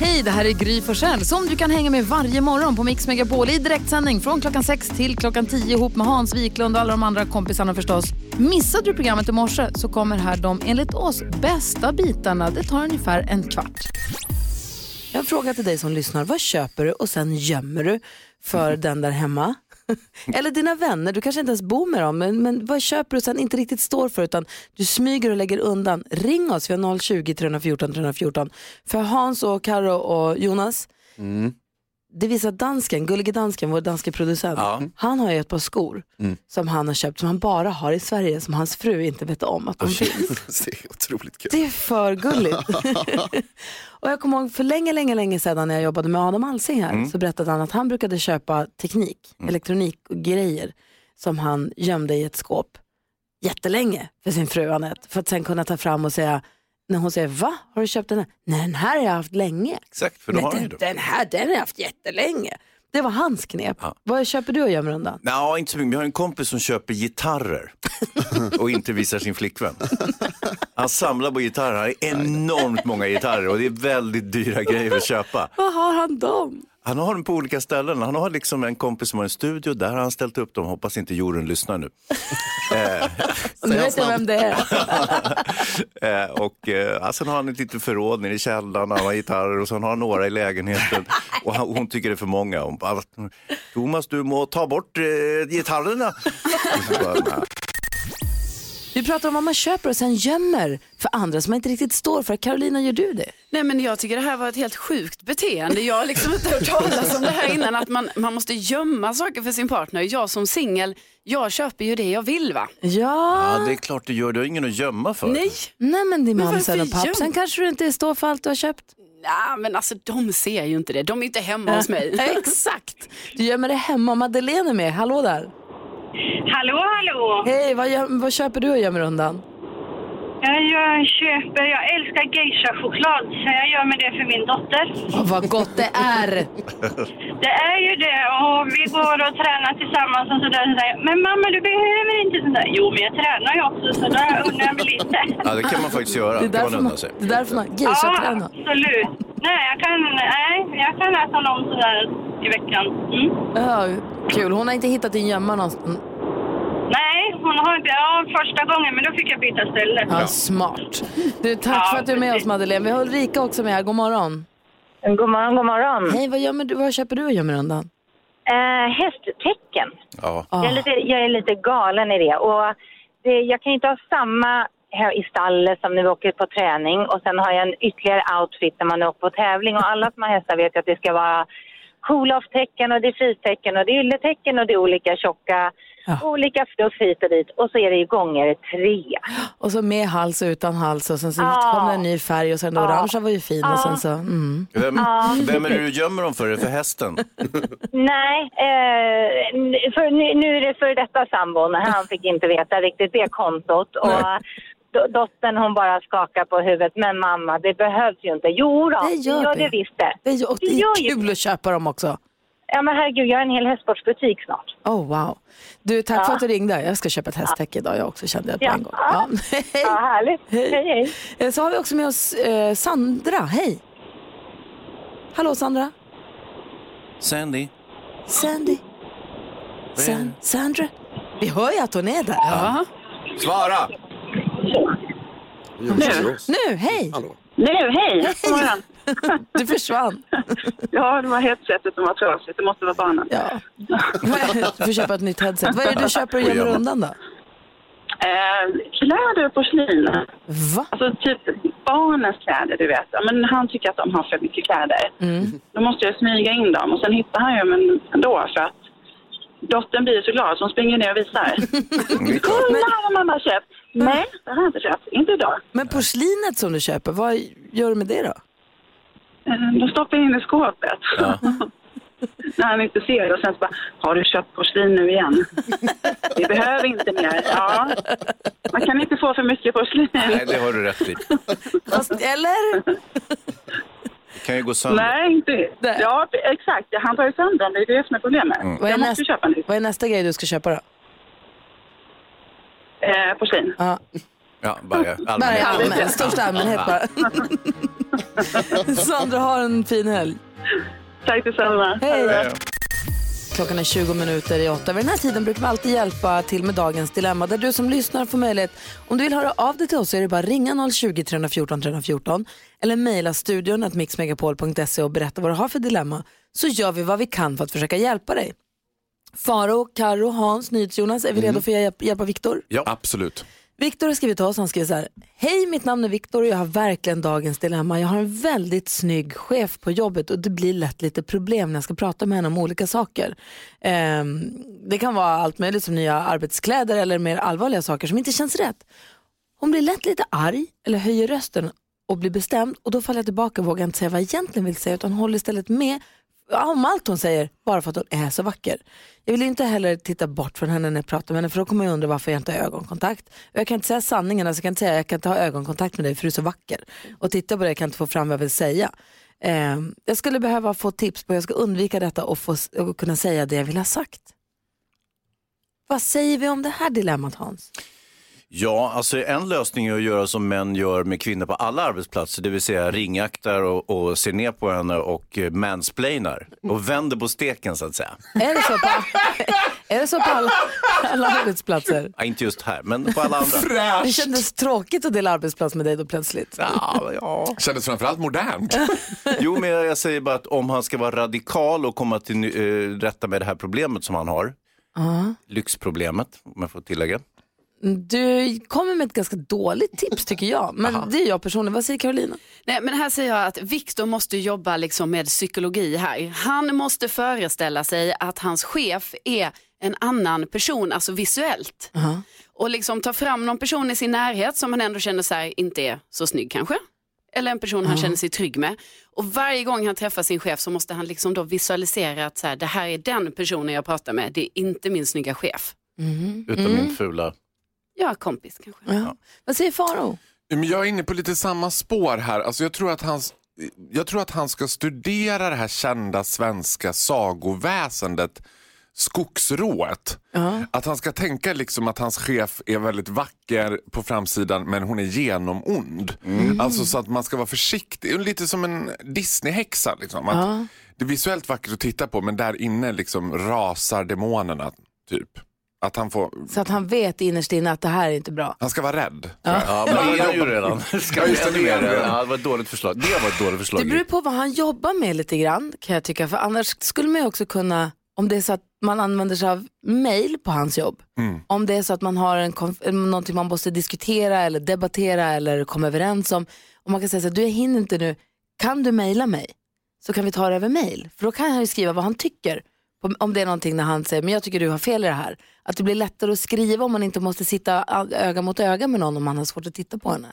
Hej, det här är Gry Forssell som du kan hänga med varje morgon på Mix Megapol i direktsändning från klockan 6 till klockan 10 ihop med Hans Wiklund och alla de andra kompisarna förstås. Missade du programmet i morse så kommer här de enligt oss bästa bitarna. Det tar ungefär en kvart. Jag har en fråga till dig som lyssnar. Vad köper du och sen gömmer du för den där hemma? Eller dina vänner, du kanske inte ens bor med dem, men, men vad köper du och sen inte riktigt står för utan du smyger och lägger undan. Ring oss, vi har 020 314 314. För Hans och Karo och Jonas, mm det visar dansken, gullige dansken, vår danske producent. Ja. Han har ju ett par skor som han har köpt som han bara har i Sverige som hans fru inte vet om att de finns. det är otroligt kul. Det är för gulligt. och jag kommer ihåg för länge, länge, länge sedan när jag jobbade med Adam Alsing här så berättade han att han brukade köpa teknik, elektronik och grejer som han gömde i ett skåp jättelänge för sin fru Anette. För att sen kunna ta fram och säga, när hon säger va, har du köpt den här? Nej den här har jag haft länge. Exakt, för då Men har den, den här den har jag haft jättelänge. Det var hans knep. Vad köper du och gömmer undan? Nej, inte så mycket. Vi har en kompis som köper gitarrer och inte visar sin flickvän. Han samlar på gitarrer, han har enormt många gitarrer och det är väldigt dyra grejer att köpa. Vad har han dem? Han har dem på olika ställen. Han har liksom en kompis som har en studio, där har han ställt upp dem. Hoppas inte jorden lyssnar nu. Nu vet jag vem det är. Eh, och eh, sen har han ett litet förråd nere i källaren, han har gitarrer och sen har han några i lägenheten. Och han, hon tycker det är för många. Hon bara, Thomas du må ta bort eh, gitarrerna. Vi pratar om vad man köper och sen gömmer för andra som man inte riktigt står för. Carolina, gör du det? Nej men jag tycker det här var ett helt sjukt beteende. Jag har liksom inte hört talas om det här innan att man, man måste gömma saker för sin partner. Jag som singel, jag köper ju det jag vill va? Ja. Ja, det är klart du gör. Du har ingen att gömma för. Nej, Nej men din Men mamsen och pappsen kanske du inte står för allt du har köpt. nah, men alltså de ser ju inte det. De är inte hemma hos mig. Exakt. Du gömmer det hemma. Madeleine är med. Hallå där. Hallå, hallå! Hej, vad, vad köper du och gömmer undan? Jag, jag köper, jag älskar geisha-choklad så jag gör med det för min dotter. Åh, vad gott det är. Det är ju det och vi går och tränar tillsammans och sådär. sådär. Men mamma du behöver inte sådär. Jo men jag tränar ju också så då undrar jag mig lite. Ja, det kan man faktiskt göra. Det är Det kan därför man man, unna sig. det är därför man Ja, geisha-tränar. absolut. Nej, jag kan, nej, jag kan äta dem sådär i veckan. Mm. Ja, kul. Hon har inte hittat din gömma någonstans. Nej, hon har inte, ja första gången men då fick jag byta ställe. Ja, smart. Du, tack Ja, för att du är med oss. Madeleine. Vi har Ulrika också med här. God morgon. God morgon, god morgon. Hej, vad, gömmer du, vad köper du och gömmer undan? Eh, hästtecken. Ja. Ah. Jag, är lite, jag är lite galen i det. Och det, jag kan inte ha samma här i stallet som när vi åker på träning och sen har jag en ytterligare outfit när man åker på tävling. Och alla som har hästar vet att det ska vara cool-off-tecken och det är fristecken och det är ylletecken och det är olika tjocka, Ja. olika fluff hit och dit. Och så är det ju gånger tre. Och så med hals och utan hals och sen så Ja. kom det en ny färg och sen den orangea var ju fin och sen så, mm. Vem, vem är det du gömmer dem för? Är det för hästen? Nej, eh, för nu, nu är det för detta sambon. Han fick inte veta riktigt det kontot. Och dottern hon bara skakar på huvudet. Men mamma, det behövs ju inte. Jo då, Det gör det. det visst det. Det och det är gör ju kul att köpa dem också. Ja men herregud, jag har en hel hästsportsbutik snart. Oh wow. Du, tack Ja. för att du ringde. Jag ska köpa ett hästtäcke idag jag också kände jag på Ja. en gång. Ja. Ja. Ja, härligt. Hej. Hej, hej. Eh, Så har vi också med oss eh, Sandra. Hej. Hallå Sandra. Sandy? Sandy. San- Sandra. Vi hör ju att hon är där. Ja. Svara! Nu. Nu, hej. Hallå. Nu, hej! God morgon. Du försvann. Ja, det var headsetet som var trasigt. Det måste vara barnen. Ja. Du får köpa ett nytt headset. Vad är det du köper och gömmer undan då? Eh, kläder och porslin. Va? Alltså typ barnens kläder, du vet. Men han tycker att de har för mycket kläder. Då måste jag smyga in dem och sen hittar han ju men ändå för att dottern blir så glad så hon springer ner och visar. Kolla vad mamma har köpt! Nej, det har jag inte köpt. Inte idag. Men porslinet som du köper, vad gör du med det då? Eh, Då stoppar jag in i skåpet. När han inte ser det och sen så bara, har du köpt porslin nu igen? Vi behöver inte mer. Ja, man kan inte få för mycket porslin. Nej, det har du rätt i. Fast, eller? Det kan ju gå sönder. Nej, inte. Ja, exakt. Han tar ju sönder den. Det är det som är problemet. Vad är, Jag måste näst, köpa nytt. vad är nästa grej du ska köpa då? Eh, porslin. Ja, Ja, bara allmänhet. allmän, största allmänhet bara. Sandra, har en fin helg. Tack detsamma. Hej! Klockan är 20 minuter i åtta. Vid den här tiden brukar vi alltid hjälpa till med dagens dilemma. Där du som lyssnar får möjlighet, om du vill höra av dig till oss så är det bara att ringa 020-314 314 eller mejla studion att mixmegapol.se och berätta vad du har för dilemma. Så gör vi vad vi kan för att försöka hjälpa dig. Faro, Karo, Hans, NyhetsJonas, är vi redo för att hjälpa, hjälpa Viktor? Ja. Absolut. Viktor har skrivit till oss, han skriver så här. Hej, mitt namn är Viktor och jag har verkligen dagens dilemma. Jag har en väldigt snygg chef på jobbet och det blir lätt lite problem när jag ska prata med henne om olika saker. Ehm, det kan vara allt möjligt som nya arbetskläder eller mer allvarliga saker som inte känns rätt. Hon blir lätt lite arg eller höjer rösten och blir bestämd och då faller jag tillbaka och vågar inte säga vad jag egentligen vill säga utan håller istället med om allt hon säger bara för att hon är så vacker. Jag vill inte heller titta bort från henne när jag pratar med henne för då kommer jag undra varför jag inte har ögonkontakt. Och jag kan inte säga sanningen, alltså jag kan inte säga jag kan inte ha ögonkontakt med dig för du är så vacker. Och titta på dig kan jag inte få fram vad jag vill säga. Eh, jag skulle behöva få tips på hur jag ska undvika detta och, få, och kunna säga det jag vill ha sagt. Vad säger vi om det här dilemmat Hans? Ja, alltså en lösning är att göra som män gör med kvinnor på alla arbetsplatser, det vill säga ringaktar och, och ser ner på henne och eh, mansplainar och vänder på steken så att säga. Är det så på, är det så på alla, alla arbetsplatser? Ja, inte just här, men på alla andra. Det kändes tråkigt att dela arbetsplats med dig då plötsligt. Ja, ja. Kändes framförallt modernt. Jo, men jag säger bara att om han ska vara radikal och komma till uh, rätta med det här problemet som han har, lyxproblemet om jag får tillägga. Du kommer med ett ganska dåligt tips tycker jag. Men det är jag personligen. Vad säger Carolina? Nej, men här säger jag att Viktor måste jobba liksom med psykologi här. Han måste föreställa sig att hans chef är en annan person, alltså visuellt. Och liksom ta fram någon person i sin närhet som han ändå känner så här, inte är så snygg kanske. Eller en person han känner sig trygg med. Och varje gång han träffar sin chef så måste han liksom då visualisera att så här, det här är den personen jag pratar med, det är inte min snygga chef. Utan min fula. Ja, kompis kanske. Ja. Vad säger Faro? Men jag är inne på lite samma spår här. Alltså jag, tror att han, jag tror att han ska studera det här kända svenska sagoväsendet Skogsrået. Att han ska tänka liksom att hans chef är väldigt vacker på framsidan men hon är genomond. Alltså så att man ska vara försiktig. Lite som en Disney-häxa. Liksom. Att Det är visuellt vackert att titta på men där inne liksom rasar demonerna. Typ. Att han får, Så att han vet innerst inne att det här är inte bra. han ska vara rädd. Ja, men det är han ju redan. Ska Ja, det, han redan. Ja, det var ett dåligt förslag. Det var ett dåligt förslag. Det beror på vad han jobbar med lite grann kan jag tycka. För annars skulle man ju också kunna, om det är så att man använder sig av mail på hans jobb. Om det är så att man har en konf- någonting man måste diskutera eller debattera eller komma överens om. Om man kan säga så här, du jag hinner inte nu, kan du mejla mig? Så kan vi ta det över mail. För då kan han ju skriva vad han tycker. Om- Om det är någonting när han säger, men jag tycker du har fel i det här. Att det blir lättare att skriva om man inte måste sitta öga mot öga med någon om man har svårt att titta på henne.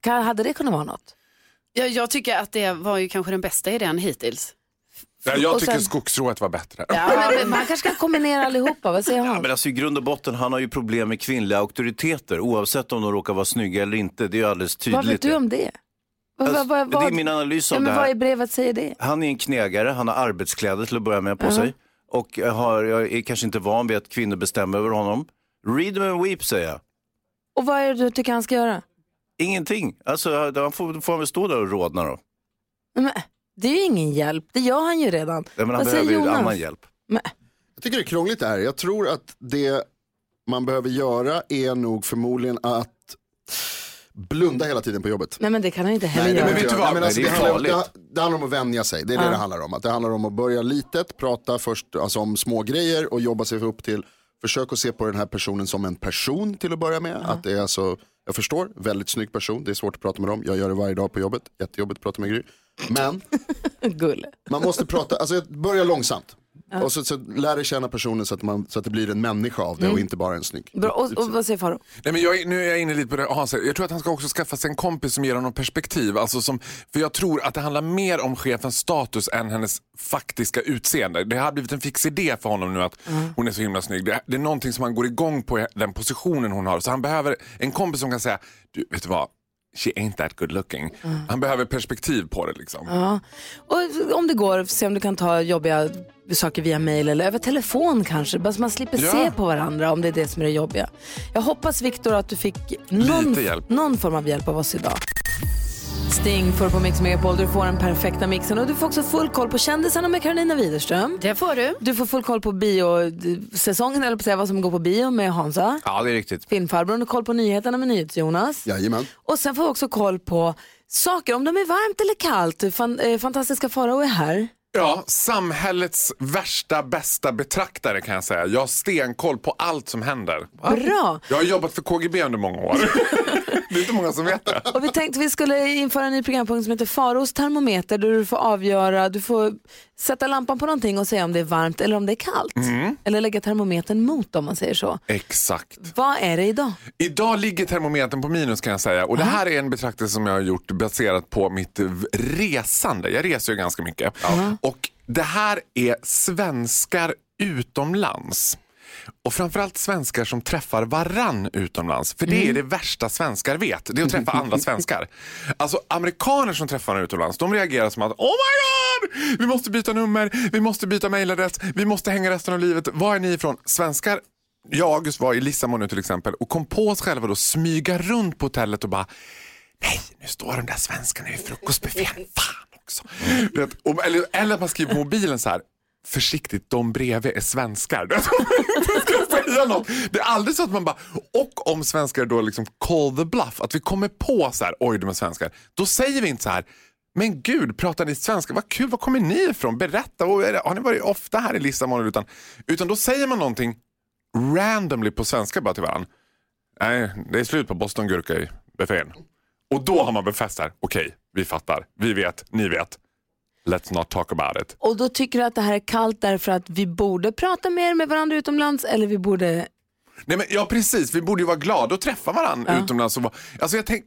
Kan, hade det kunnat vara något? Jag, jag tycker att det var ju kanske den bästa idén hittills. Ja, jag Och tycker sen- Skogsrået var bättre. Ja, men man kanske kan kombinera allihopa, vad säger Ja, han? men alltså i grund och botten, han har ju problem med kvinnliga auktoriteter oavsett om de råkar vara snygga eller inte. Det är ju alldeles tydligt. Vad vet du om det? Vad, Alltså, vad, vad, det är min analys ja, av men det vad här. i brevet säger det? Han är en knegare, han har arbetskläder till att börja med på sig. Och har, jag är kanske inte van vid att kvinnor bestämmer över honom. Read them and weep säger jag. Och vad är det du tycker han ska göra? Ingenting. Alltså, han får, får han väl stå där och rodna då. Men, det är ju ingen hjälp, det gör han ju redan. Ja, men han vad behöver ju Jonas? annan hjälp. Men, Jag tycker det är krångligt det här. Jag tror att det man behöver göra är nog förmodligen att blunda hela tiden på jobbet. nej men det kan han inte heller Nej, göra. men vet du vad? Nej, men alltså, det, handlar, det, det handlar om att vänja sig, det är det det handlar om. Att det handlar om att börja litet, prata först alltså, om små grejer och jobba sig upp till, försök att se på den här personen som en person till att börja med. Att det är alltså, jag förstår, väldigt snygg person, det är svårt att prata med dem, jag gör det varje dag på jobbet, jättejobbigt att prata med Gry. Men man måste prata, alltså börja långsamt. Och så, så lär dig känna personen så att, man, så att det blir en människa av det och inte bara en snygg. Bra, och, och vad säger Faro? Nej, men jag, nu är jag inne lite på det Hans säger. Jag tror att han ska också skaffa sig en kompis som ger honom perspektiv. Alltså som, för jag tror att det handlar mer om chefens status än hennes faktiska utseende. Det har blivit en fix idé för honom nu att hon är så himla snygg. Det, det är någonting som han går igång på den positionen hon har. Så han behöver en kompis som kan säga, du vet du vad? She ain't that good looking. Han behöver perspektiv på det liksom. Ja. Och om det går, se om du kan ta jobbiga saker via mail eller över telefon kanske. Bara så man slipper Ja. se på varandra om det är det som är det jobbiga. Jag hoppas Viktor att du fick någon, någon form av hjälp av oss idag. Sting får på Mix Megapol. Du får den perfekta mixen och du får också full koll på kändisarna med Carolina Widerström. Det får du. Du får full koll på biosäsongen, eller på att säga vad som går på bio med Hansa. Ja, det är riktigt. Filmfarbrorn och koll på nyheterna med NyhetsJonas. Jajamän. Och sen får vi också koll på saker, om de är varmt eller kallt. Fan, eh, fantastiska Farao är här. Ja, samhällets värsta, bästa betraktare kan jag säga. Jag har stenkoll på allt som händer. Bra! Jag har jobbat för KGB under många år. det är inte många som vet det. Och vi tänkte vi skulle införa en ny programpunkt som heter Faros termometer där du får avgöra, du får sätta lampan på någonting och säga om det är varmt eller om det är kallt. Eller lägga termometern mot om man säger så. Exakt. Vad är det idag? Idag ligger termometern på minus kan jag säga. Och det här är en betraktelse som jag har gjort baserat på mitt resande. Jag reser ju ganska mycket. Och det här är svenskar utomlands. Och framförallt svenskar som träffar varann utomlands. För det är det värsta svenskar vet. Det är att träffa andra svenskar. Alltså amerikaner som träffar varandra utomlands, de reagerar som att Oh my god! Vi måste byta nummer, vi måste byta mailadress, vi måste hänga resten av livet. Var är ni ifrån? Svenskar jag och August var i Lissabon nu till exempel och kom på oss själva att smyga runt på hotellet och bara Nej, nu står de där svenskarna i frukostbuffén. Fan också. Vet, och, eller, eller att man skriver på mobilen så här. Försiktigt, de bredvid är svenskar. Det är aldrig så att man bara, och om svenskar då liksom call the bluff, att vi kommer på så här, oj de är svenskar. Då säger vi inte så här, men gud, pratar ni svenska? Vad kul, var kommer ni ifrån? Berätta, har ni varit ofta här i Lissabon? Utan, utan då säger man någonting randomly på svenska bara till varandra. Nej, det är slut på bostongurka i buffén. Och då har man befäst här, okej, vi fattar, vi vet, ni vet. Let's not talk about it. Och då tycker du att det här är kallt därför att vi borde prata mer med varandra utomlands eller vi borde... Nej, men, ja precis, vi borde ju vara glada och träffa varandra utomlands. Och vara, alltså, jag tänk,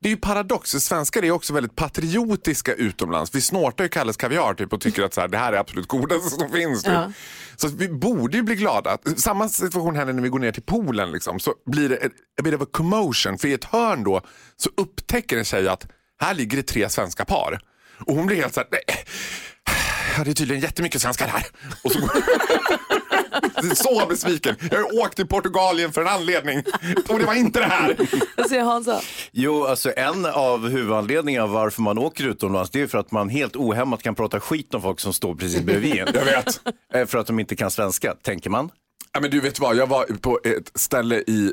det är ju paradox, svenskar är också väldigt patriotiska utomlands. Vi snortar ju Kalles Kaviar typ, och tycker att så här, det här är absolut godaste som finns. Typ. Ja. Så att vi borde ju bli glada. Samma situation händer när vi går ner till poolen. Liksom, så blir det a bit of a commotion. För i ett hörn då så upptäcker en tjej att här ligger det tre svenska par. Och hon blir helt så här, nej. Det är tydligen jättemycket svenskar här. Och så så besviken. Jag har åkt till Portugalien för en anledning. Och det var inte det här. Vad säger Hansa? Jo, alltså en av huvudanledningarna varför man åker utomlands det är för att man helt ohämmat kan prata skit om folk som står precis bredvid en. Jag vet. Eh, För att de inte kan svenska, tänker man. Ja, men du vet vad, jag var på ett ställe i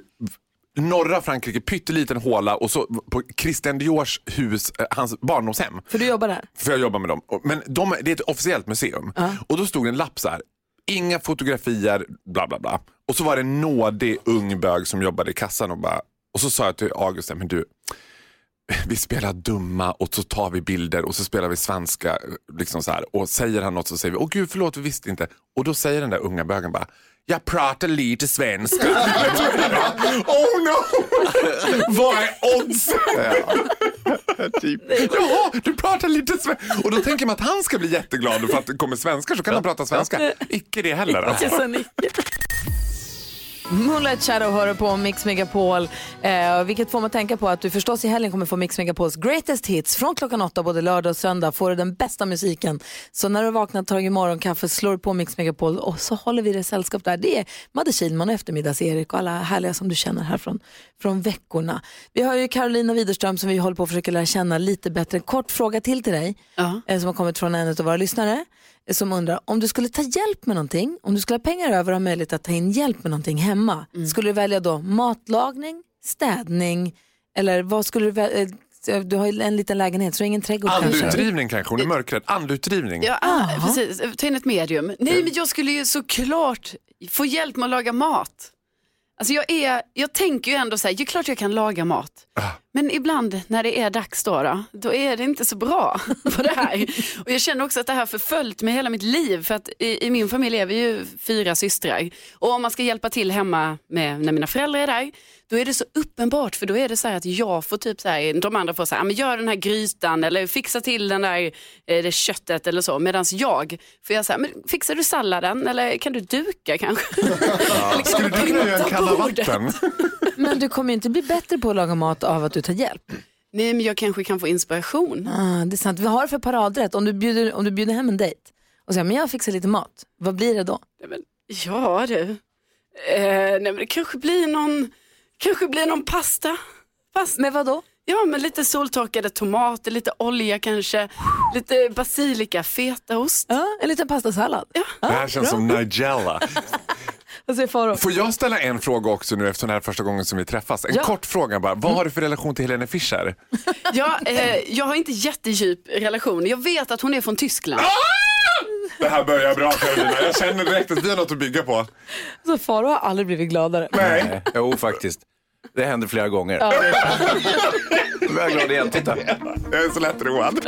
norra Frankrike, pytteliten håla och så på Christian Diors hus, eh, hans barndomshem. För du jobbar där? För jag jobbar med dem. Men de, det är ett officiellt museum. Och då stod en lapp så här. Inga fotografier, bla bla bla. Och så var det en nådig ung bög som jobbade i kassan och bara, och så sa jag till August, men du, vi spelar dumma och så tar vi bilder och så spelar vi svenska. Liksom så här. Och säger han något så säger vi, åh gud förlåt vi visste inte. Och då säger den där unga bögen bara, jag pratar lite svenska. oh no! Vad är oddsen? Jaha, du pratar lite svenska. Och då tänker man att han ska bli jätteglad för att det kommer svenskar så kan han prata svenska. Icke det heller alltså. Moonlight Shadow hör på Mix Megapol. Eh, vilket får man tänka på att du förstås i helgen kommer få Mix Megapols greatest hits från klockan åtta både lördag och söndag. Får du den bästa musiken. Så när du vaknar, tar morgonkaffe, slår på Mix Megapol och så håller vi det sällskap där. Det är Madde Kihlman och eftermiddags-Erik och alla härliga som du känner här från, från veckorna. Vi har ju Carolina Widerström som vi håller på att försöka lära känna lite bättre. Kort fråga till till dig Ja. eh, som har kommit från en av våra lyssnare som undrar om du skulle ta hjälp med någonting, om du skulle ha pengar över och ha möjlighet att ta in hjälp med någonting hemma, skulle du välja då matlagning, städning eller vad skulle du välja? Du har ju en liten lägenhet så du har ingen trädgård kanske? Andutdrivning kanske, hon är mörkrädd. Andutdrivning. Ja, ah, precis. Ta in ett medium. Nej, men jag skulle ju såklart få hjälp med att laga mat. Alltså jag, är, jag tänker ju ändå så här, det är klart jag kan laga mat. Men ibland när det är dags då, då, då är det inte så bra på det här. Och jag känner också att det här har förföljt mig hela mitt liv. För att i, i min familj är vi ju fyra systrar. Och om man ska hjälpa till hemma med, när mina föräldrar är där, då är det så uppenbart. För då är det så här att jag får typ så här, de andra får så här, "Ja, men gör den här grytan eller fixa till den där, eh, det köttet eller så. Medan jag får jag så här, men fixar du salladen eller kan du duka kanske? Eller kan Skulle du kunna göra kalla vatten? Men du kommer inte bli bättre på att laga mat av att du tar hjälp. Nej, men jag kanske kan få inspiration. Ah, det är sant. Vi har det för paradrätt. Om du bjuder, om du bjuder hem en dejt och säger men jag fixar lite mat, vad blir det då? Nej, men, ja du. Eh, nej, men det kanske blir någon, kanske blir någon pasta. Fast, Men vad då? Ja, men lite soltorkade tomater, lite olja kanske, lite basilika, fetaost. Ja, en liten pastasallad. Ja. Det här känns som Nigella. Vad säger Faro? Får jag ställa en fråga också nu eftersom det här är första gången som vi träffas? En Ja. kort fråga bara. Vad har du för relation till Helene Fischer? Ja, eh, jag har inte jättedjup relation. Jag vet att hon är från Tyskland. Det här börjar bra Karolina. Jag känner direkt att vi har något att bygga på. Så Faro har aldrig blivit gladare. Nej. Nej, Jo, faktiskt. Det händer flera gånger. Nu är jag glad igen. Titta. Jag är så lättroad.